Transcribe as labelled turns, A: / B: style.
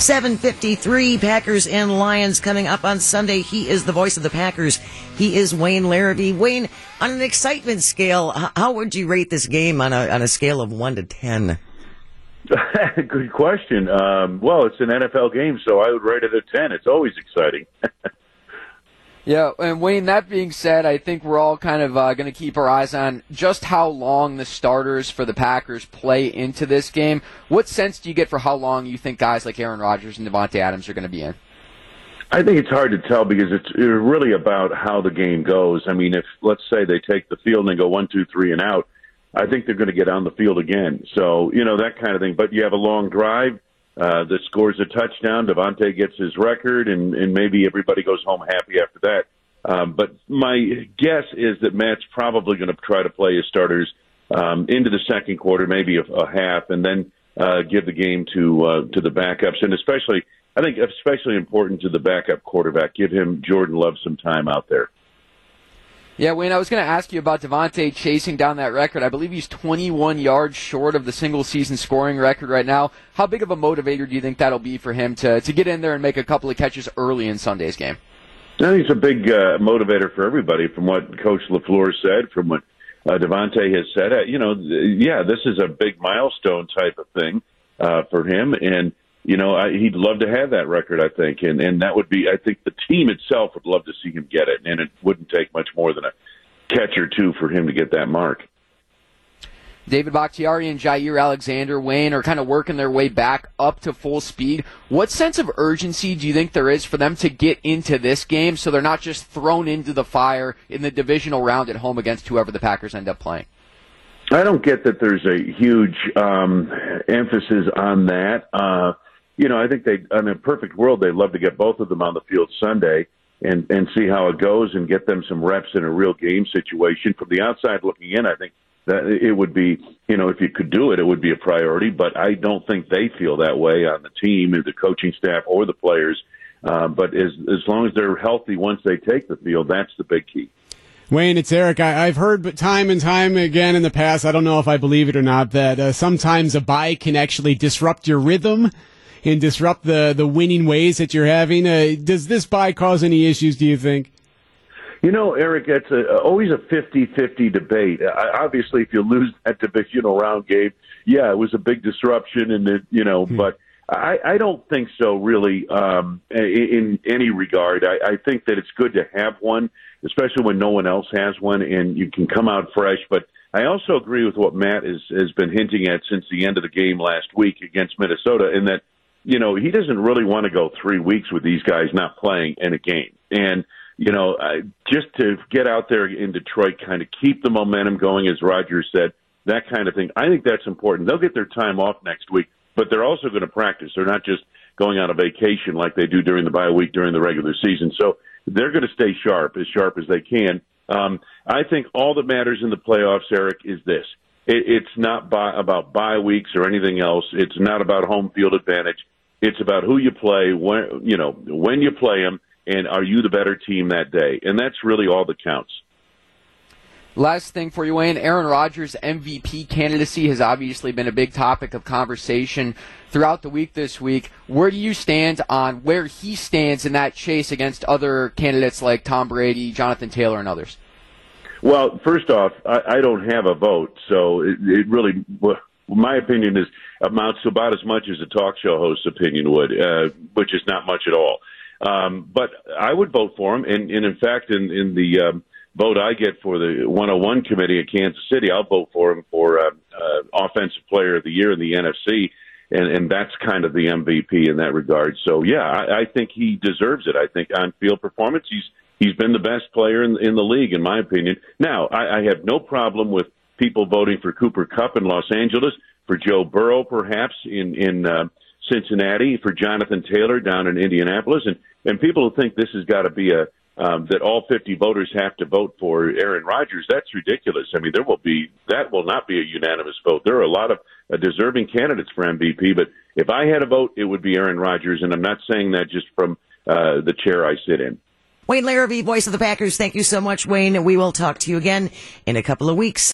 A: 753 Packers and Lions coming up on Sunday. He is the voice of the Packers. He is Wayne Larrivee. Wayne, on an excitement scale, how would you rate this game on a, on a scale of 1 to 10?
B: Good question. Um, well, it's an NFL game, so I would rate it a 10. It's always exciting.
C: Yeah, and Wayne, that being said, I think we're all kind of uh, going to keep our eyes on just how long the starters for the Packers play into this game. What sense do you get for how long you think guys like Aaron Rodgers and Davante Adams are going to be in?
B: I think it's hard to tell because it's really about how the game goes. I mean, if let's say they take the field and go one, two, three, and out, I think they're going to get on the field again. So you know that kind of thing. But you have a long drive uh, that scores a touchdown. Davante gets his record, and, and maybe everybody goes home happy after that. Um, but my guess is that Matt's probably going to try to play his starters um, into the second quarter, maybe a, a half, and then uh, give the game to uh, to the backups, and especially I think especially important to the backup quarterback. Give him Jordan Love some time out there.
C: Yeah, Wayne, I was going to ask you about Davante chasing down that record. I believe he's 21 yards short of the single season scoring record right now. How big of a motivator do you think that'll be for him to, to get in there and make a couple of catches early in Sunday's game?
B: I think it's a big uh, motivator for everybody from what Coach LaFleur said, from what uh, Davante has said. Uh, you know, yeah, this is a big milestone type of thing uh, for him. And you know, I, he'd love to have that record, I think, and and that would be, I think, the team itself would love to see him get it, and it wouldn't take much more than a catch or two for him to get that mark.
C: David Bakhtiari and Jaire Alexander Wayne are kind of working their way back up to full speed. What sense of urgency do you think there is for them to get into this game so they're not just thrown into the fire in the divisional round at home against whoever the Packers end up playing?
B: I don't get that there's a huge um, emphasis on that. Uh, you know, I think they, in a perfect world, they'd love to get both of them on the field Sunday and and see how it goes and get them some reps in a real game situation. From the outside looking in, I think that it would be, you know, if you could do it, it would be a priority. But I don't think they feel that way on the team, the coaching staff, or the players. Uh, but as as long as they're healthy once they take the field, that's the big key.
D: Wayne, it's Eric. I, have heard but time and time again in the past, I don't know if I believe it or not, that uh, sometimes a bye can actually disrupt your rhythm and disrupt the, the winning ways that you're having. Uh, does this bye cause any issues, do you think?
B: You know, Eric, it's a, always a 50-50 debate. I, obviously, if you lose that divisional round game, yeah, it was a big disruption, and it, you know, hmm. but I, I don't think so, really, um, in, in any regard. I, I think that it's good to have one, especially when no one else has one, and you can come out fresh. But I also agree with what Matt has, has been hinting at since the end of the game last week against Minnesota, in that you know, he doesn't really want to go three weeks with these guys not playing in a game. And, you know, uh, just to get out there in Detroit, kind of keep the momentum going, as Rodgers said, that kind of thing. I think that's important. They'll get their time off next week, but they're also going to practice. They're not just going on a vacation like they do during the bye week during the regular season. So they're going to stay sharp, as sharp as they can. Um, I think all that matters in the playoffs, Eric, is this. It, it's not by, about bye weeks or anything else. It's not about home field advantage. It's about who you play, when you know when you play them, and are you the better team that day? And that's really all that counts.
C: Last thing for you, Wayne. Aaron Rodgers' MVP candidacy has obviously been a big topic of conversation throughout the week this week. Where do you stand on where he stands in that chase against other candidates like Tom Brady, Jonathan Taylor, and others?
B: Well, first off, I, I don't have a vote, so it, it really my opinion is amounts to about as much as a talk show host's opinion would, uh, which is not much at all. Um, but I would vote for him, and, and in fact, in, in the um, vote I get for the 101 committee at Kansas City, I'll vote for him for uh, uh, offensive player of the year in the NFC, and and that's kind of the MVP in that regard. So yeah, I, I think he deserves it. I think on field performance, he's he's been the best player in in the league, in my opinion. Now, I, I have no problem with people voting for Cooper Kupp in Los Angeles, for Joe Burrow perhaps in in uh, Cincinnati, for Jonathan Taylor down in Indianapolis, and and people who think this has got to be a um, that all 50 voters have to vote for Aaron Rodgers. That's ridiculous. I mean, there will be that will not be a unanimous vote. There are a lot of uh, deserving candidates for MVP, but if I had a vote, it would be Aaron Rodgers, and I'm not saying that just from uh, the chair I sit in.
A: Wayne Larrivee, voice of the Packers. Thank you so much, Wayne. We will talk to you again in a couple of weeks.